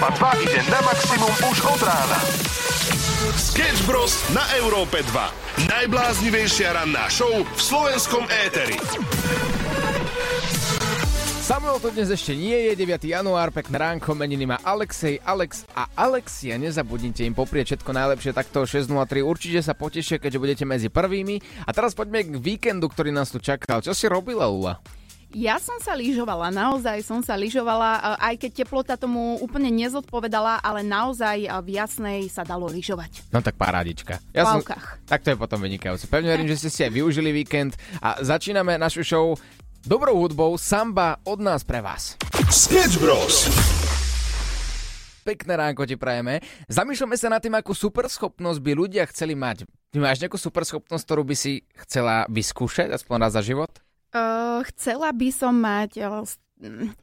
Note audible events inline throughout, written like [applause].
Európa 2 ide na maximum už od rána. Sketch Bros. na Európe 2. Najbláznivejšia ranná show v slovenskom éteri. Samuel to dnes ešte nie je, 9. január, pekné ránko, meniny má Alexej, Alex a Alexia. Nezabudnite im poprieť všetko najlepšie takto 6.03. Určite sa potešia, keďže budete medzi prvými. A teraz poďme k víkendu, ktorý nás tu čakal. Čo si robila, Ula? Ja som sa lyžovala, naozaj som sa lyžovala, aj keď teplota tomu úplne nezodpovedala, ale naozaj v jasnej sa dalo lyžovať. No tak parádička. Ja som, tak to je potom vynikajúce. Pevne verím, že ste si aj využili víkend a začíname našu show dobrou hudbou Samba od nás pre vás. Sketch Bros. Pekné ránko ti prajeme. Zamýšľame sa nad tým, akú superschopnosť by ľudia chceli mať. Ty máš nejakú superschopnosť, ktorú by si chcela vyskúšať, aspoň raz za život? Uh, chcela by som mať uh,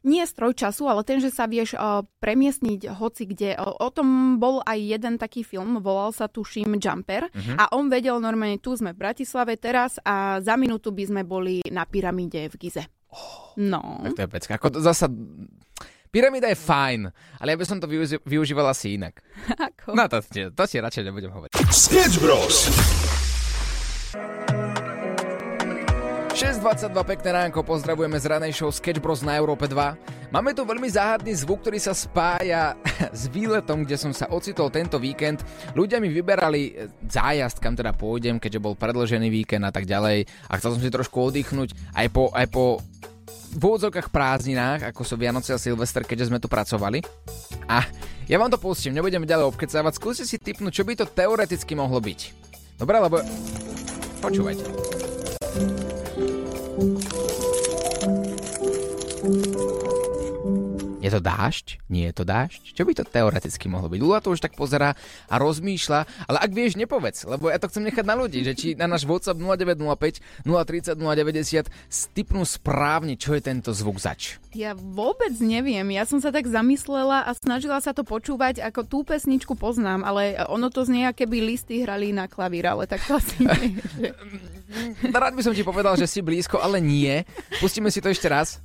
nie stroj času, ale ten, že sa vieš uh, premiestniť hoci kde. Uh, o tom bol aj jeden taký film, volal sa tuším Jumper uh-huh. a on vedel normálne, tu sme v Bratislave teraz a za minútu by sme boli na pyramíde v Gize. Oh, no. Tak to je pecka. Ako zasa... Pyramída je fajn, ale ja by som to využi- využívala asi inak. [laughs] Ako? No to, to si radšej nebudem hovoriť. Sketch Bros. 6.22, pekné ránko, pozdravujeme z ranej show Sketch Bros na Európe 2. Máme tu veľmi záhadný zvuk, ktorý sa spája [laughs] s výletom, kde som sa ocitol tento víkend. Ľudia mi vyberali e, zájazd, kam teda pôjdem, keďže bol predlžený víkend a tak ďalej. A chcel som si trošku oddychnúť aj po, aj po v úvodzovkách prázdninách, ako sú Vianoce a Silvester, keďže sme tu pracovali. A ja vám to pustím, nebudem ďalej obkecávať, skúste si typnúť, čo by to teoreticky mohlo byť. Dobre, lebo... Počúvajte. Je to dážď? Nie je to dážď? Čo by to teoreticky mohlo byť? Lula to už tak pozera a rozmýšľa, ale ak vieš, nepovedz, lebo ja to chcem nechať na ľudí, že či na náš WhatsApp 0905 030 090 stipnú správne, čo je tento zvuk zač. Ja vôbec neviem, ja som sa tak zamyslela a snažila sa to počúvať, ako tú pesničku poznám, ale ono to znie, keby listy hrali na klavír, ale tak to asi nie. [laughs] Rád by som ti povedal, že si blízko, ale nie. Pustíme si to ešte raz.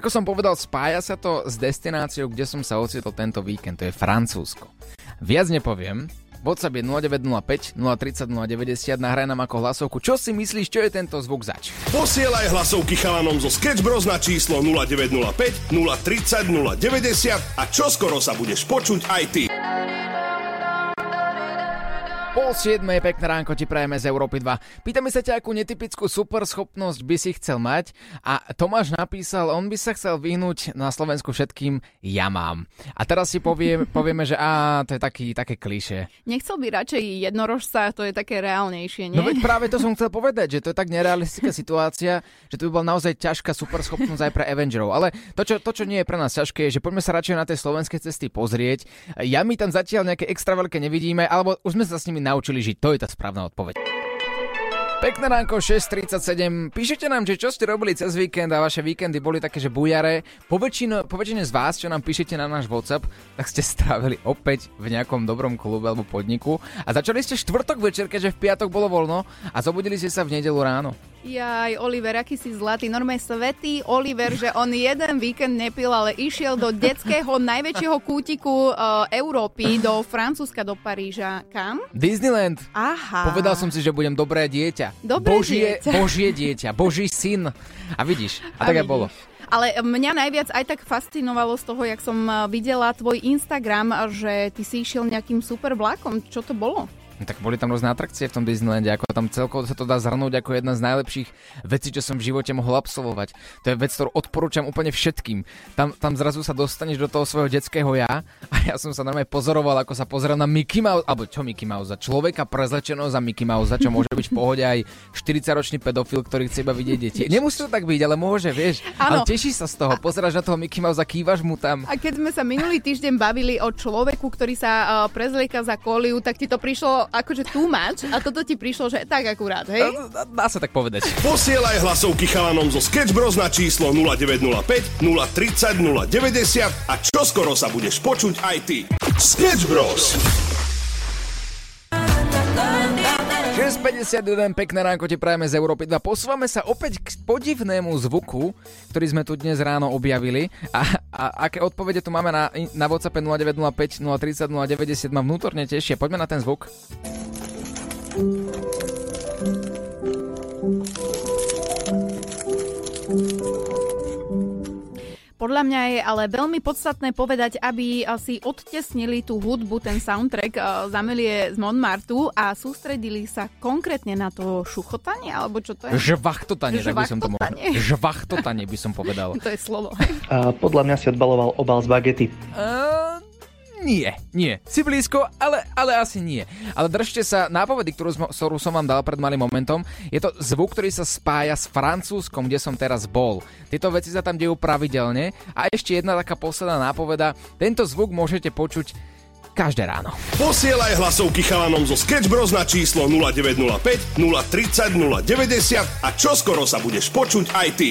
Ako som povedal, spája sa to s destináciou, kde som sa ocitol tento víkend, to je Francúzsko. Viac nepoviem, WhatsApp je 0905 030 090, nahraj nám ako hlasovku. Čo si myslíš, čo je tento zvuk zač? Posielaj hlasovky chalanom zo Sketch Bros na číslo 0905 030 090 a čoskoro sa budeš počuť aj ty. Pol siedmej, pekné ránko ti prajeme z Európy 2. Pýtame sa ťa, akú netypickú superschopnosť by si chcel mať a Tomáš napísal, on by sa chcel vyhnúť na Slovensku všetkým ja mám. A teraz si povie, [laughs] povieme, že á, to je taký, také kliše. Nechcel by radšej jednorožca, to je také reálnejšie, nie? No veď práve to som chcel povedať, že to je tak nerealistická situácia, že to by bola naozaj ťažká superschopnosť aj pre Avengerov. Ale to čo, to, čo nie je pre nás ťažké, je, že poďme sa radšej na tie slovenské cesty pozrieť. Ja my tam zatiaľ nejaké extra veľké nevidíme, alebo už sme sa s nimi naučili žiť. To je tá správna odpoveď. Pekné ránko 6.37. Píšete nám, že čo ste robili cez víkend a vaše víkendy boli také, že bujare. Po väčšine z vás, čo nám píšete na náš WhatsApp, tak ste strávili opäť v nejakom dobrom klube alebo podniku. A začali ste štvrtok večer, keďže v piatok bolo voľno a zobudili ste sa v nedelu ráno. Jaj, Oliver, aký si zlatý. Normálne svetý Oliver, že on jeden víkend nepil, ale išiel do detského najväčšieho kútiku uh, Európy, do Francúzska, do Paríža. Kam? Disneyland. Aha. Povedal som si, že budem dobré dieťa. Dobré Božie, dieťa. Božie dieťa, Boží syn. A vidíš, a, a tak aj bolo. Ale mňa najviac aj tak fascinovalo z toho, jak som videla tvoj Instagram, že ty si išiel nejakým super vlakom. Čo to bolo? No tak boli tam rôzne atrakcie v tom Disneylande, ako tam celkovo sa to dá zhrnúť ako jedna z najlepších vecí, čo som v živote mohol absolvovať. To je vec, ktorú odporúčam úplne všetkým. Tam, tam zrazu sa dostaneš do toho svojho detského ja a ja som sa normálne pozoroval, ako sa pozera na Mickey Mouse, alebo čo Mickey Mouse, človeka prezlečeného za Mickey Mouse, čo môže byť v pohode aj 40-ročný pedofil, ktorý chce iba vidieť deti. Nemusí to tak byť, ale môže, vieš. Ano. Ale teší sa z toho, pozeráš na toho Mickey Mouse a kývaš mu tam. A keď sme sa minulý týždeň bavili o človeku, ktorý sa uh, prezlieka za koliu, tak ti to prišlo akože too much a toto ti prišlo, že tak akurát, hej? Dá, dá sa tak povedať. Posielaj hlasovky chalanom zo Sketch Bros na číslo 0905 030 090 a čoskoro sa budeš počuť aj ty. Sketch Bros. 6.51, pekné ránko ti prajeme z Európy 2. Posúvame sa opäť k podivnému zvuku, ktorý sme tu dnes ráno objavili. A, a aké odpovede tu máme na, na WhatsApp 0905 030 090 ma vnútorne tešie. Poďme na ten zvuk. Podľa mňa je ale veľmi podstatné povedať, aby si odtesnili tú hudbu, ten soundtrack eh, z Amelie z Montmartu a sústredili sa konkrétne na to šuchotanie, alebo čo to je? Žvachtotanie, tak by som to mohol. Žvachtotanie by som povedal. [laughs] to je slovo. A podľa mňa si odbaloval obal z bagety. Uh, nie, nie. Si blízko, ale, ale asi nie. Ale držte sa nápovedy, ktorú, som, ktorú som vám dal pred malým momentom. Je to zvuk, ktorý sa spája s Francúzskom, kde som teraz bol. Tieto veci sa tam dejú pravidelne. A ešte jedna taká posledná nápoveda. Tento zvuk môžete počuť každé ráno. Posielaj hlasovky chalanom zo Sketch Bros na číslo 0905 030 090 a čoskoro sa budeš počuť aj ty.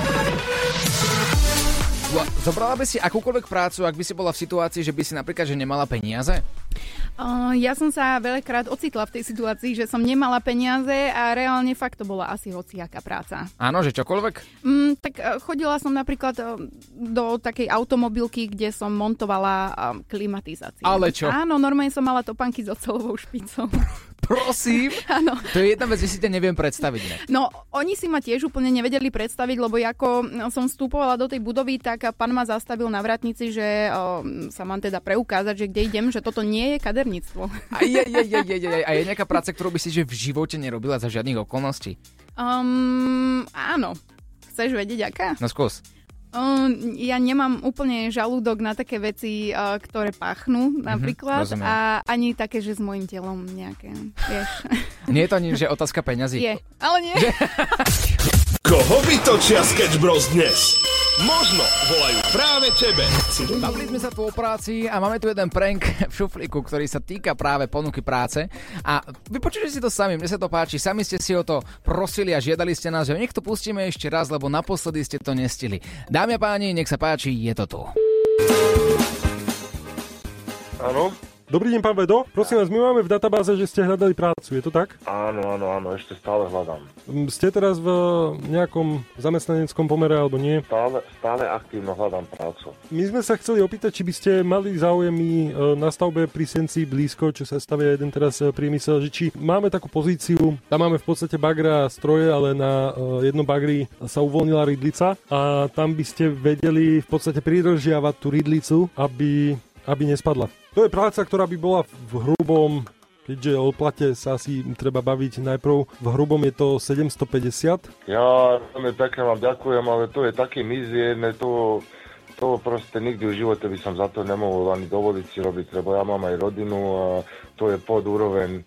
Zobrala by si akúkoľvek prácu, ak by si bola v situácii, že by si napríklad že nemala peniaze? Uh, ja som sa veľakrát ocitla v tej situácii, že som nemala peniaze a reálne fakt to bola asi hociaká práca. Áno, že čokoľvek? Mm, tak uh, chodila som napríklad uh, do takej automobilky, kde som montovala uh, klimatizáciu. Ale čo? Áno, normálne som mala topanky s ocelovou špicou. [laughs] Prosím? [laughs] Áno. To je jedna vec, že si to neviem predstaviť. Ne? No, oni si ma tiež úplne nevedeli predstaviť, lebo ako som vstupovala do tej budovy, tak pán ma zastavil na vratnici, že o, sa mám teda preukázať, že kde idem, že toto nie je kaderníctvo. A je, je, je, je, je, a je nejaká práca, ktorú by si že v živote nerobila za žiadnych okolností? Um, áno. Chceš vedieť, aká? No skús. Uh, ja nemám úplne žalúdok na také veci, uh, ktoré pachnú napríklad rozumiem. a ani také, že s mojim telom nejaké, vieš. [laughs] Nie je to ani, že otázka peňazí. Je, ale nie. [laughs] Koho vytočia Sketch Bros dnes? Možno volajú práve tebe. Bavili sme sa tu o práci a máme tu jeden prank v šuflíku, ktorý sa týka práve ponuky práce. A vypočujte si to sami, mne sa to páči. Sami ste si o to prosili a žiadali ste nás, že nech to pustíme ešte raz, lebo naposledy ste to nestili. Dámy a páni, nech sa páči, je to tu. Áno, Dobrý deň, pán Vedo. Prosím vás, my máme v databáze, že ste hľadali prácu, je to tak? áno, áno, áno, ešte stále hľadám. Mm, Ste teraz v nejakom zamestnaneckom pomere alebo nie? Stále, stále aktívno hľadám prácu. My sme sa chceli opýtať, či by ste mali záujemy e, na stavbe pri Senci blízko, čo sa stavia jeden teraz e, priemysel, že či máme takú pozíciu, tam máme v podstate bagra a stroje, ale na jednom bagri sa uvoľnila rydlica a tam by ste vedeli v podstate pridržiavať tú rydlicu, aby, aby nespadla. To je práca, ktorá by bola v hrubom Keďže o plate sa asi treba baviť najprv, v hrubom je to 750. Ja veľmi pekne vám ďakujem, ale to je také mizierne, to, to proste nikdy v živote by som za to nemohol ani dovoliť si robiť, lebo ja mám aj rodinu a to je pod úroveň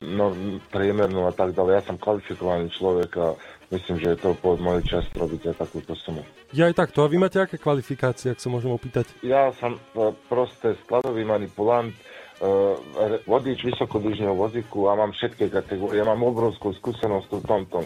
no, priemernú a tak ďalej. Ja som kvalifikovaný človek a myslím, že je to pod mojej čas robiť aj takúto sumu. Ja aj takto. A vy máte aké kvalifikácie, ak sa môžem opýtať? Ja som e, proste skladový manipulant, e, vodič vysokodržného vozíku a mám všetky kategórie. Ja mám obrovskú skúsenosť v tomto.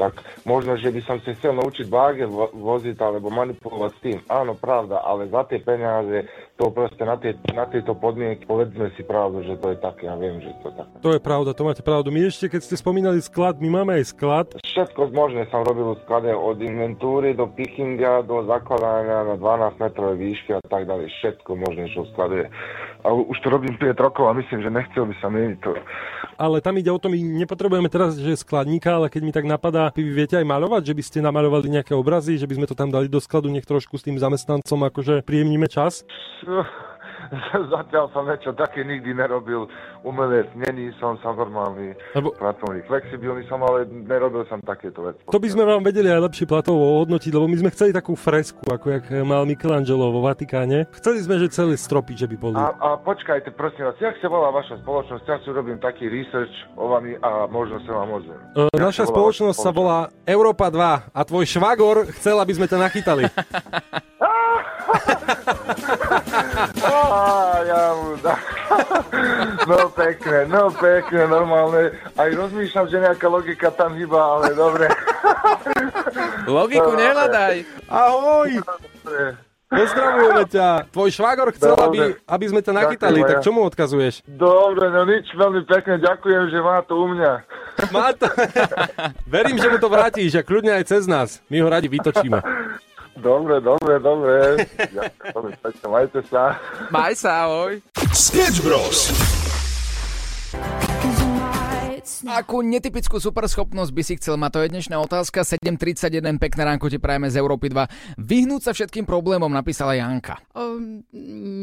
Tak možno, že by som si chcel naučiť váge vo- voziť alebo manipulovať s tým. Áno, pravda, ale za tie peniaze, to proste na, tie, na tieto podmienky, povedzme si pravdu, že to je také. Ja viem, že to je také. To je pravda, to máte pravdu. My ešte, keď ste spomínali sklad, my máme aj sklad. Všetko možné som robil v sklade od inventúry do pickinga, do zakladania na 12 metrovej výšky a tak ďalej. Všetko možné, čo v sklade je. A už to robím 5 rokov a myslím, že nechcel by sa meniť to. Ale tam ide o to, my nepotrebujeme teraz, že skladníka, ale keď mi tak napadá, vy viete aj maľovať, že by ste namaľovali nejaké obrazy, že by sme to tam dali do skladu, nech trošku s tým zamestnancom akože príjemníme čas. [laughs] Zatiaľ som niečo také nikdy nerobil. Umelec není som, som normálny Lebo- pracovník. Flexibilný som, ale nerobil som takéto veci. To by sme vám vedeli aj lepšie platovo ohodnotiť, lebo my sme chceli takú fresku, ako jak mal Michelangelo vo Vatikáne. Chceli sme, že celé stropy, že by boli. A, a počkajte, prosím vás, jak sa volá vaša spoločnosť? Ja si robím taký research o vami a možno sa vám ozvem. E, Jak Naša sa spoločnosť vaša sa volá Európa 2 a tvoj švagor chcel, aby sme ťa nachytali. [laughs] Á, ja mu dám. No pekne, no pekne, normálne. Aj rozmýšľam, že nejaká logika tam hýba, ale dobre. Logiku nehľadaj. Ahoj! Pozdravujeme ťa. Tvoj švagor chcel, Dobre. aby, aby sme ťa nachytali, Ďakujem, tak čo mu odkazuješ? Dobre, no nič, veľmi pekne ďakujem, že má to u mňa. Má to... [laughs] Verím, že mu to vrátiš a kľudne aj cez nás. My ho radi vytočíme. Dobre, dobre, dobre. [laughs] Ďakujem, majte sa. Maj sa, ahoj. Sketch Bros. Akú netypickú superschopnosť by si chcel mať? To je dnešná otázka. 7.31, pekné ránko ti prajeme z Európy 2. Vyhnúť sa všetkým problémom, napísala Janka. O,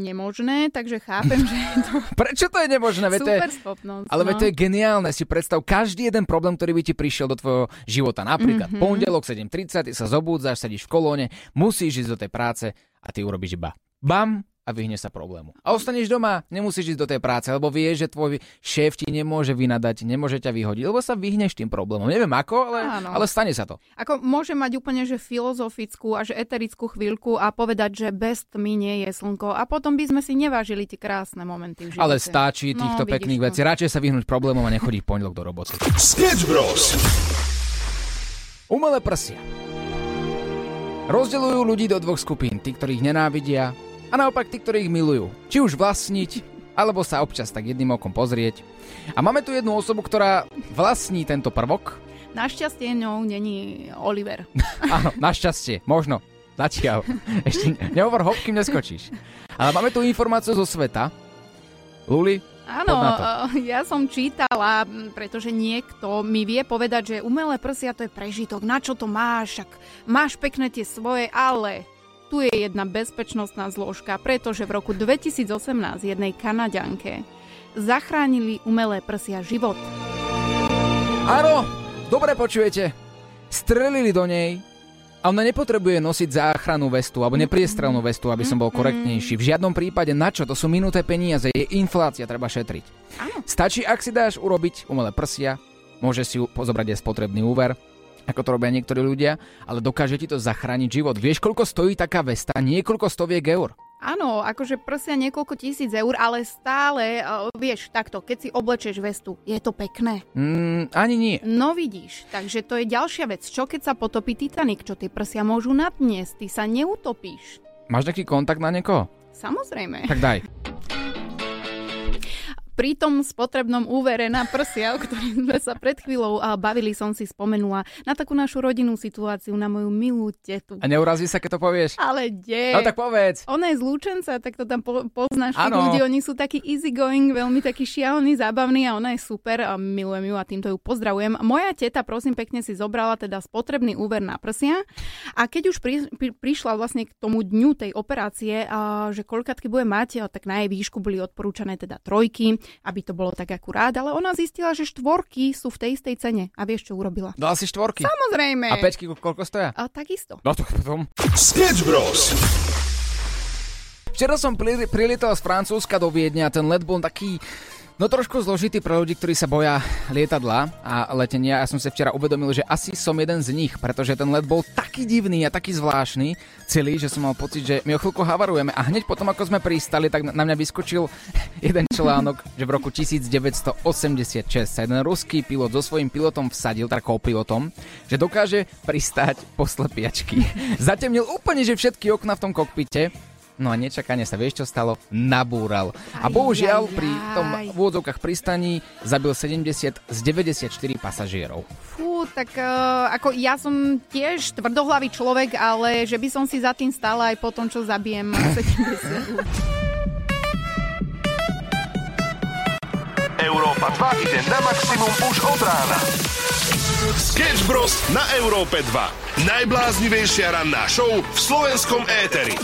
nemožné, takže chápem, že je to [laughs] Prečo to je nemožné? Veď to je, super schopnosť. ale no. to je geniálne. Si predstav každý jeden problém, ktorý by ti prišiel do tvojho života. Napríklad mm-hmm. pondelok 7.30, ty sa zobúdzaš, sedíš v kolóne, musíš ísť do tej práce a ty urobíš iba bam a vyhneš sa problému. A ostaneš doma, nemusíš ísť do tej práce, lebo vieš, že tvoj šéf ti nemôže vynadať, nemôže ťa vyhodiť, lebo sa vyhneš tým problémom. Neviem ako, ale, Áno. ale stane sa to. Ako môže mať úplne že filozofickú až eterickú chvíľku a povedať, že bez tmy nie je slnko a potom by sme si nevážili tie krásne momenty v živote. Ale stačí No, týchto vidíš pekných vecí. Radšej sa vyhnúť problémom a nechodiť pondelok do roboty. Sketch Bros. Umelé prsia. Rozdeľujú ľudí do dvoch skupín. Tí, ktorých nenávidia a naopak tí, ktorých milujú. Či už vlastniť, alebo sa občas tak jedným okom pozrieť. A máme tu jednu osobu, ktorá vlastní tento prvok. Našťastie ňou není Oliver. [laughs] Áno, našťastie, možno. Zatiaľ. Ešte nehovor hop, kým neskočíš. Ale máme tu informáciu zo sveta. Luli, Áno, eh, ja som čítala, pretože niekto mi vie povedať, že umelé prsia to je prežitok, na čo to máš, však máš pekné tie svoje, ale tu je jedna bezpečnostná zložka, pretože v roku 2018 jednej Kanaďanke zachránili umelé prsia život. Áno, dobre počujete. Strelili do nej a ona nepotrebuje nosiť záchrannú vestu alebo nepriestrelnú vestu, aby som bol korektnejší. V žiadnom prípade na čo, to sú minuté peniaze, je inflácia, treba šetriť. Áno. Stačí, ak si dáš urobiť umelé prsia, môže si ju pozobrať aj spotrebný úver, ako to robia niektorí ľudia, ale dokáže ti to zachrániť život. Vieš, koľko stojí taká vesta? Niekoľko stoviek eur. Áno, akože prsia niekoľko tisíc eur, ale stále, uh, vieš, takto, keď si oblečeš vestu, je to pekné. Mm, ani nie. No vidíš, takže to je ďalšia vec. Čo keď sa potopí Titanic? Čo tie prsia môžu nadniesť? Ty sa neutopíš. Máš nejaký kontakt na niekoho? Samozrejme. Tak daj. [laughs] Pri tom spotrebnom úvere na prsia, o ktorým sme sa pred chvíľou bavili, som si spomenula na takú našu rodinnú situáciu, na moju milú tetu. A neurazí sa, keď to povieš? Ale kde? No tak povedz. Ona je z Lúčenca, tak to tam po- poznáš tých ľudí, oni sú takí easygoing, veľmi takí šialní, zábavní a ona je super a milujem ju a týmto ju pozdravujem. Moja teta, prosím pekne, si zobrala teda spotrebný úver na prsia a keď už pri, pri, prišla vlastne k tomu dňu tej operácie, a že koľkatky bude mať, a tak na jej výšku boli odporúčané teda trojky, aby to bolo tak akurát, ale ona zistila, že štvorky sú v tej istej cene. A vieš, čo urobila? Dala si štvorky. Samozrejme. A peťky koľko stoja? A takisto. No to potom. Sketch Bros. Včera som pri, prilietal z Francúzska do Viedne a ten let bol taký No trošku zložitý pre ľudí, ktorí sa boja lietadla a letenia. Ja som si včera uvedomil, že asi som jeden z nich, pretože ten let bol taký divný a taký zvláštny celý, že som mal pocit, že my o chvíľku havarujeme. A hneď potom, ako sme pristali, tak na mňa vyskočil [laughs] jeden článok, že v roku 1986 sa jeden ruský pilot so svojím pilotom vsadil, teda pilotom, že dokáže pristáť po slepiačky. [laughs] Zatemnil úplne, že všetky okna v tom kokpite No a nečakane sa vieš, čo stalo? Nabúral. A bohužiaľ pri tom v úvodzovkách pristaní zabil 70 z 94 pasažierov. Fú, tak uh, ako ja som tiež tvrdohlavý človek, ale že by som si za tým stála aj po tom, čo zabijem [laughs] 70 ľudí. Európa 2 ide na maximum už od rána. Sketch Bros. na Európe 2. Najbláznivejšia ranná show v slovenskom éteri.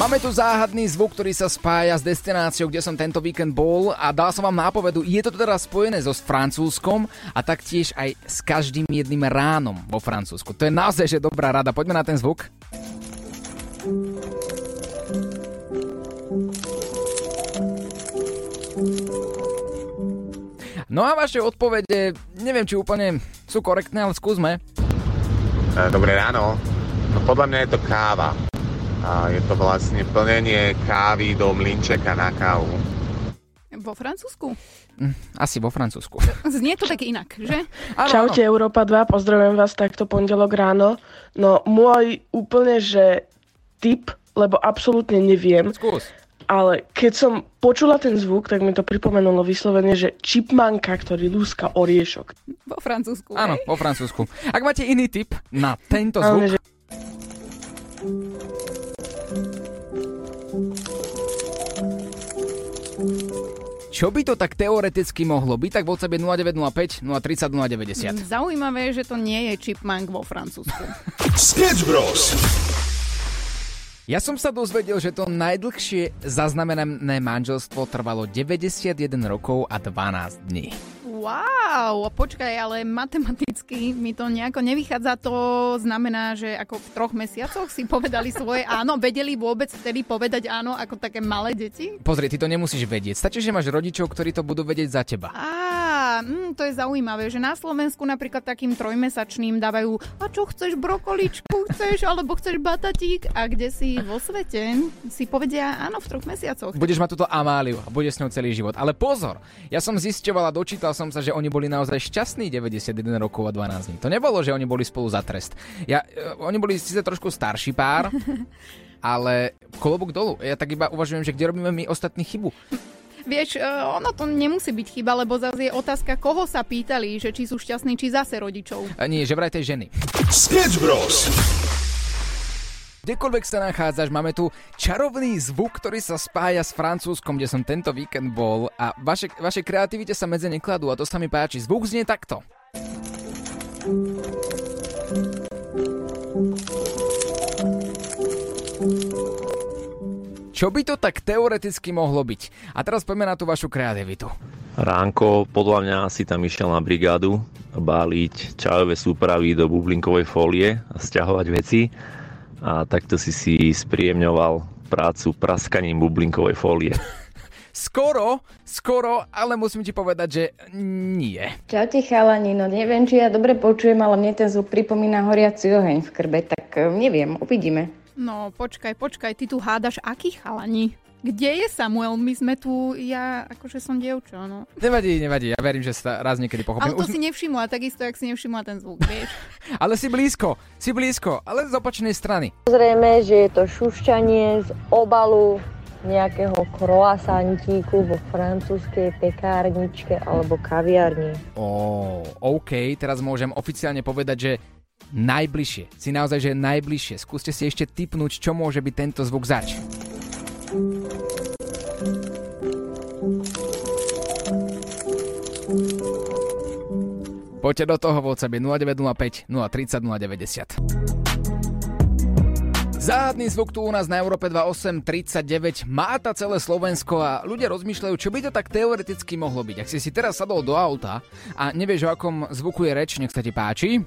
Máme tu záhadný zvuk, ktorý sa spája s destináciou, kde som tento víkend bol a dal som vám nápovedu. Je to teda spojené so Francúzskom a taktiež aj s každým jedným ránom vo Francúzsku. To je naozaj že dobrá rada. Poďme na ten zvuk. No a vaše odpovede, neviem, či úplne sú korektné, ale skúsme. E, Dobré ráno. No podľa mňa je to káva. A je to vlastne plnenie kávy do mlinčeka na kávu. Vo Francúzsku? Asi vo Francúzsku. Znie to tak inak, že? Áno, Čaute Európa 2, pozdravujem vás takto pondelok ráno. No môj úplne, že tip, lebo absolútne neviem, Skús. ale keď som počula ten zvuk, tak mi to pripomenulo vyslovene, že čipmanka, ktorý lúska oriešok. Vo Francúzsku. Áno, hej? vo Francúzsku. Ak máte iný tip na tento Ale zvuk, že čo by to tak teoreticky mohlo byť, tak WhatsApp je 0905 030 090. Zaujímavé, že to nie je chipmunk vo Francúzsku. [laughs] Sketch Bros. Ja som sa dozvedel, že to najdlhšie zaznamenané manželstvo trvalo 91 rokov a 12 dní. Wow, počkaj, ale matematicky mi to nejako nevychádza. To znamená, že ako v troch mesiacoch si povedali svoje áno, vedeli vôbec vtedy povedať áno ako také malé deti? Pozri, ty to nemusíš vedieť. Stačí, že máš rodičov, ktorí to budú vedieť za teba. Mm, to je zaujímavé, že na Slovensku napríklad takým trojmesačným dávajú a čo chceš, brokoličku chceš, alebo chceš batatík a kde si vo svete si povedia áno v troch mesiacoch. Budeš mať túto Amáliu a bude s ňou celý život. Ale pozor, ja som zisťoval a dočítal som sa, že oni boli naozaj šťastní 91 rokov a 12 dní. To nebolo, že oni boli spolu za trest. Ja, e, oni boli síce trošku starší pár, [laughs] ale klobúk dolu. Ja tak iba uvažujem, že kde robíme my ostatní chybu. Vieš, e, ono to nemusí byť chyba, lebo zase je otázka, koho sa pýtali, že či sú šťastní, či zase rodičov. A nie, že vraj tej ženy. Sketch Bros. Kdekoľvek sa nachádzaš, máme tu čarovný zvuk, ktorý sa spája s Francúzskom, kde som tento víkend bol a vaše, vaše kreativite sa medze nekladú a to sa mi páči. Zvuk znie takto. Čo by to tak teoreticky mohlo byť? A teraz poďme na tú vašu kreativitu. Ránko podľa mňa si tam išiel na brigádu báliť čajové súpravy do bublinkovej fólie a stiahovať veci a takto si si spríjemňoval prácu praskaním bublinkovej fólie. [laughs] Skoro, skoro, ale musím ti povedať, že nie. Čaute chalani, no neviem, či ja dobre počujem, ale mne ten zvuk pripomína horiaci oheň v krbe, tak eh, neviem, uvidíme. No, počkaj, počkaj, ty tu hádaš aký chalani? Kde je Samuel? My sme tu, ja akože som dievča, no. Nevadí, nevadí, ja verím, že sa raz niekedy pochopím. Ale to si nevšimla, takisto, jak si nevšimla ten zvuk, vieš. [laughs] ale si blízko, si blízko, ale z opačnej strany. Zrejme, že je to šušťanie z obalu nejakého croissantíku vo francúzskej pekárničke alebo kaviarni. Ó, OK, teraz môžem oficiálne povedať, že najbližšie, si naozaj, že najbližšie. Skúste si ešte typnúť, čo môže byť tento zvuk zač. Poďte do toho, WhatsApp je 0905 030 090. Záhadný zvuk tu u nás na Európe 2839 máta celé Slovensko a ľudia rozmýšľajú, čo by to tak teoreticky mohlo byť. Ak si si teraz sadol do auta a nevieš, o akom zvuku je reč, nech sa ti páči.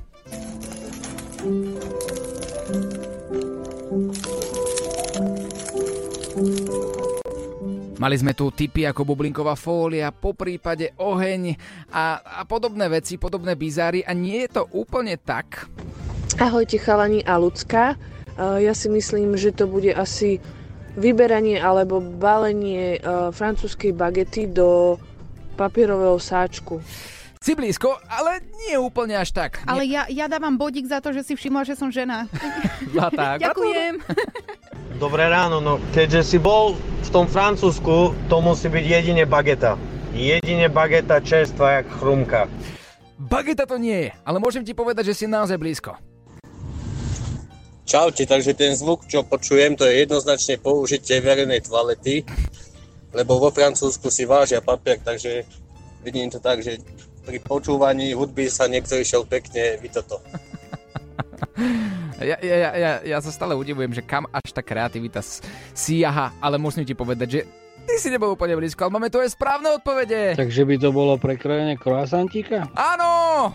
Mali sme tu typy ako bublinková fólia, po prípade oheň a, a podobné veci, podobné bizáry a nie je to úplne tak. Ahojte chalani a ľudská. Ja si myslím, že to bude asi vyberanie alebo balenie uh, francúzskej bagety do papierového sáčku. Si blízko, ale nie úplne až tak. Ale ja, ja dávam bodík za to, že si všimla, že som žena. [laughs] Zlatá, [laughs] Ďakujem. [laughs] Dobré ráno, no keďže si bol v tom Francúzsku, to musí byť jedine bageta. Jedine bageta čerstva jak chrumka. Bageta to nie je, ale môžem ti povedať, že si naozaj blízko. Čaute, takže ten zvuk, čo počujem, to je jednoznačne použitie verejnej toalety, lebo vo Francúzsku si vážia papier, takže vidím to tak, že pri počúvaní hudby sa niekto išiel pekne vytoto. [laughs] Ja, ja, ja, ja sa stále udivujem, že kam až tá kreativita siaha, ale musím ti povedať, že ty si nebol úplne blízko, ale máme tu aj správne odpovede. Takže by to bolo prekrojenie croissantíka? Áno!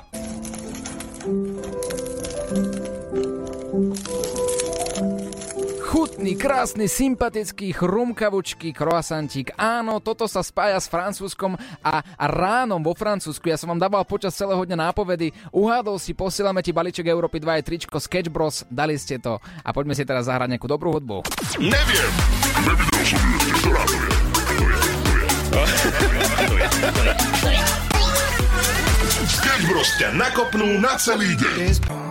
Chutný, krásny, sympatický, chrumkavučký croissantík. Áno, toto sa spája s Francúzskom a, ránom vo Francúzsku. Ja som vám dával počas celého dňa nápovedy. Uhádol si, posielame ti balíček Európy 2 aj tričko Sketch Bros. Dali ste to. A poďme si teraz zahrať nejakú dobrú hudbu. Neviem. Sketch Bros ťa nakopnú na celý deň.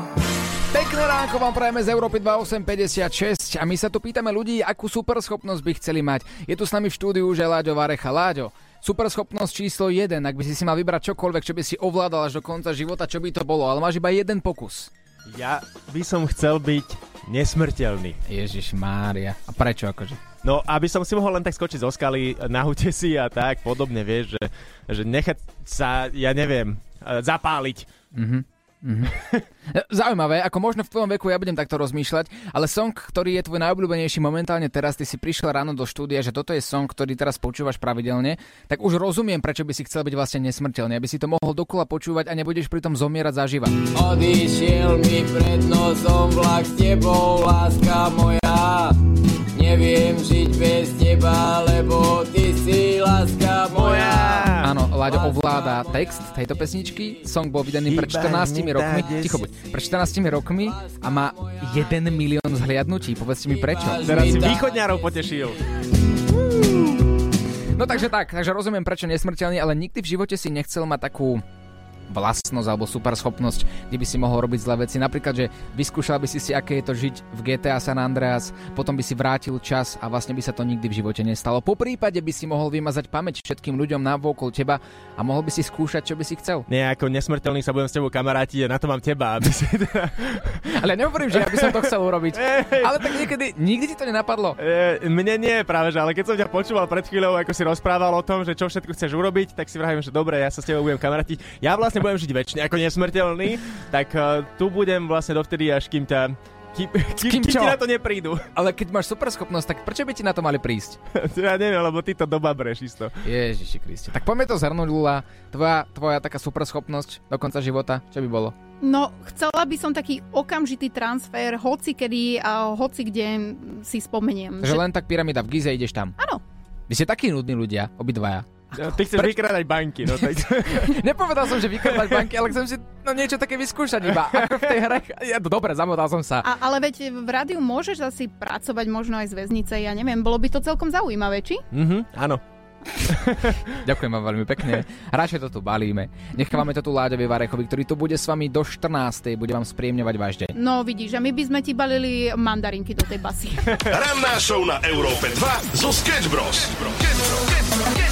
Pekné ránko vám prajeme z Európy 2856 a my sa tu pýtame ľudí, akú superschopnosť by chceli mať. Je tu s nami v štúdiu aj Láďo Varecha. Láďo, superschopnosť číslo 1, ak by si si mal vybrať čokoľvek, čo by si ovládal až do konca života, čo by to bolo, ale máš iba jeden pokus. Ja by som chcel byť nesmrteľný. Ježiš Mária. A prečo akože? No, aby som si mohol len tak skočiť zo skaly na si a tak podobne, vieš, že, že nechať sa, ja neviem, zapáliť. Mhm. Mm-hmm. [laughs] Zaujímavé, ako možno v tvojom veku ja budem takto rozmýšľať, ale song, ktorý je tvoj najobľúbenejší momentálne teraz, ty si prišiel ráno do štúdia, že toto je song, ktorý teraz počúvaš pravidelne, tak už rozumiem, prečo by si chcel byť vlastne nesmrteľný, aby si to mohol dokola počúvať a nebudeš pritom zomierať zaživa. Odišiel mi pred nosom vlak s tebou, láska moja. Neviem žiť bez teba, lebo ty si láska moja. Áno, Láďo ovláda text tejto pesničky. Song bol vydaný pred 14 rokmi. Ticho buď. Pred 14 rokmi a má 1 milión zhliadnutí. Povedzte mi prečo. Teraz si východňárov potešil. No takže tak, takže rozumiem prečo nesmrteľný, ale nikdy v živote si nechcel mať takú vlastnosť alebo super schopnosť, kde by si mohol robiť zlé veci. Napríklad, že vyskúšal by si si, aké je to žiť v GTA San Andreas, potom by si vrátil čas a vlastne by sa to nikdy v živote nestalo. Po prípade by si mohol vymazať pamäť všetkým ľuďom na okolo teba a mohol by si skúšať, čo by si chcel. Nie, ako nesmrteľný sa budem s tebou kamaráti a na to mám teba. Aby si... [laughs] Ale ja nehovorím, že ja by som to chcel urobiť. [laughs] Ale tak niekedy, nikdy ti to nenapadlo. E, mne nie, práve že, ale keď som ťa počúval pred chvíľou, ako si rozprával o tom, že čo všetko chceš urobiť, tak si vravím, že dobre, ja sa s tebou budem kamarátiť. Ja vlastne vlastne budem žiť väčšine ako nesmrteľný, tak uh, tu budem vlastne dovtedy, až kým ťa kým, kým, kým, kým ti na to neprídu. Ale keď máš super schopnosť, tak prečo by ti na to mali prísť? [laughs] ja neviem, lebo ty to doba breš isto. Ježiši Kriste. Tak poďme to zhrnúť, Lula. Tvoja, tvoja taká super schopnosť do konca života, čo by bolo? No, chcela by som taký okamžitý transfer, hoci kedy a hoci kde si spomeniem. Že, že len tak pyramida v Gize ideš tam. Áno. Vy ste takí nudní ľudia, obidvaja. Ty chceš Preč... vykrádať banky, no tak... [laughs] Nepovedal som, že vykrádať banky, ale chcem si no, niečo také vyskúšať iba. Ako v tej hre. Ja, to dobre, zamotal som sa. A, ale veď v rádiu môžeš asi pracovať možno aj z väznice, ja neviem. Bolo by to celkom zaujímavé, či? Mhm, áno. [laughs] Ďakujem vám veľmi pekne. Radšej to tu balíme. Nechávame to tu Láďovi Varechovi, ktorý tu bude s vami do 14. Bude vám spríjemňovať váš deň. No vidíš, a my by sme ti balili mandarinky do tej basy. [laughs] Ranná show na Európe 2 zo Sketch Bros. Sketch Bros.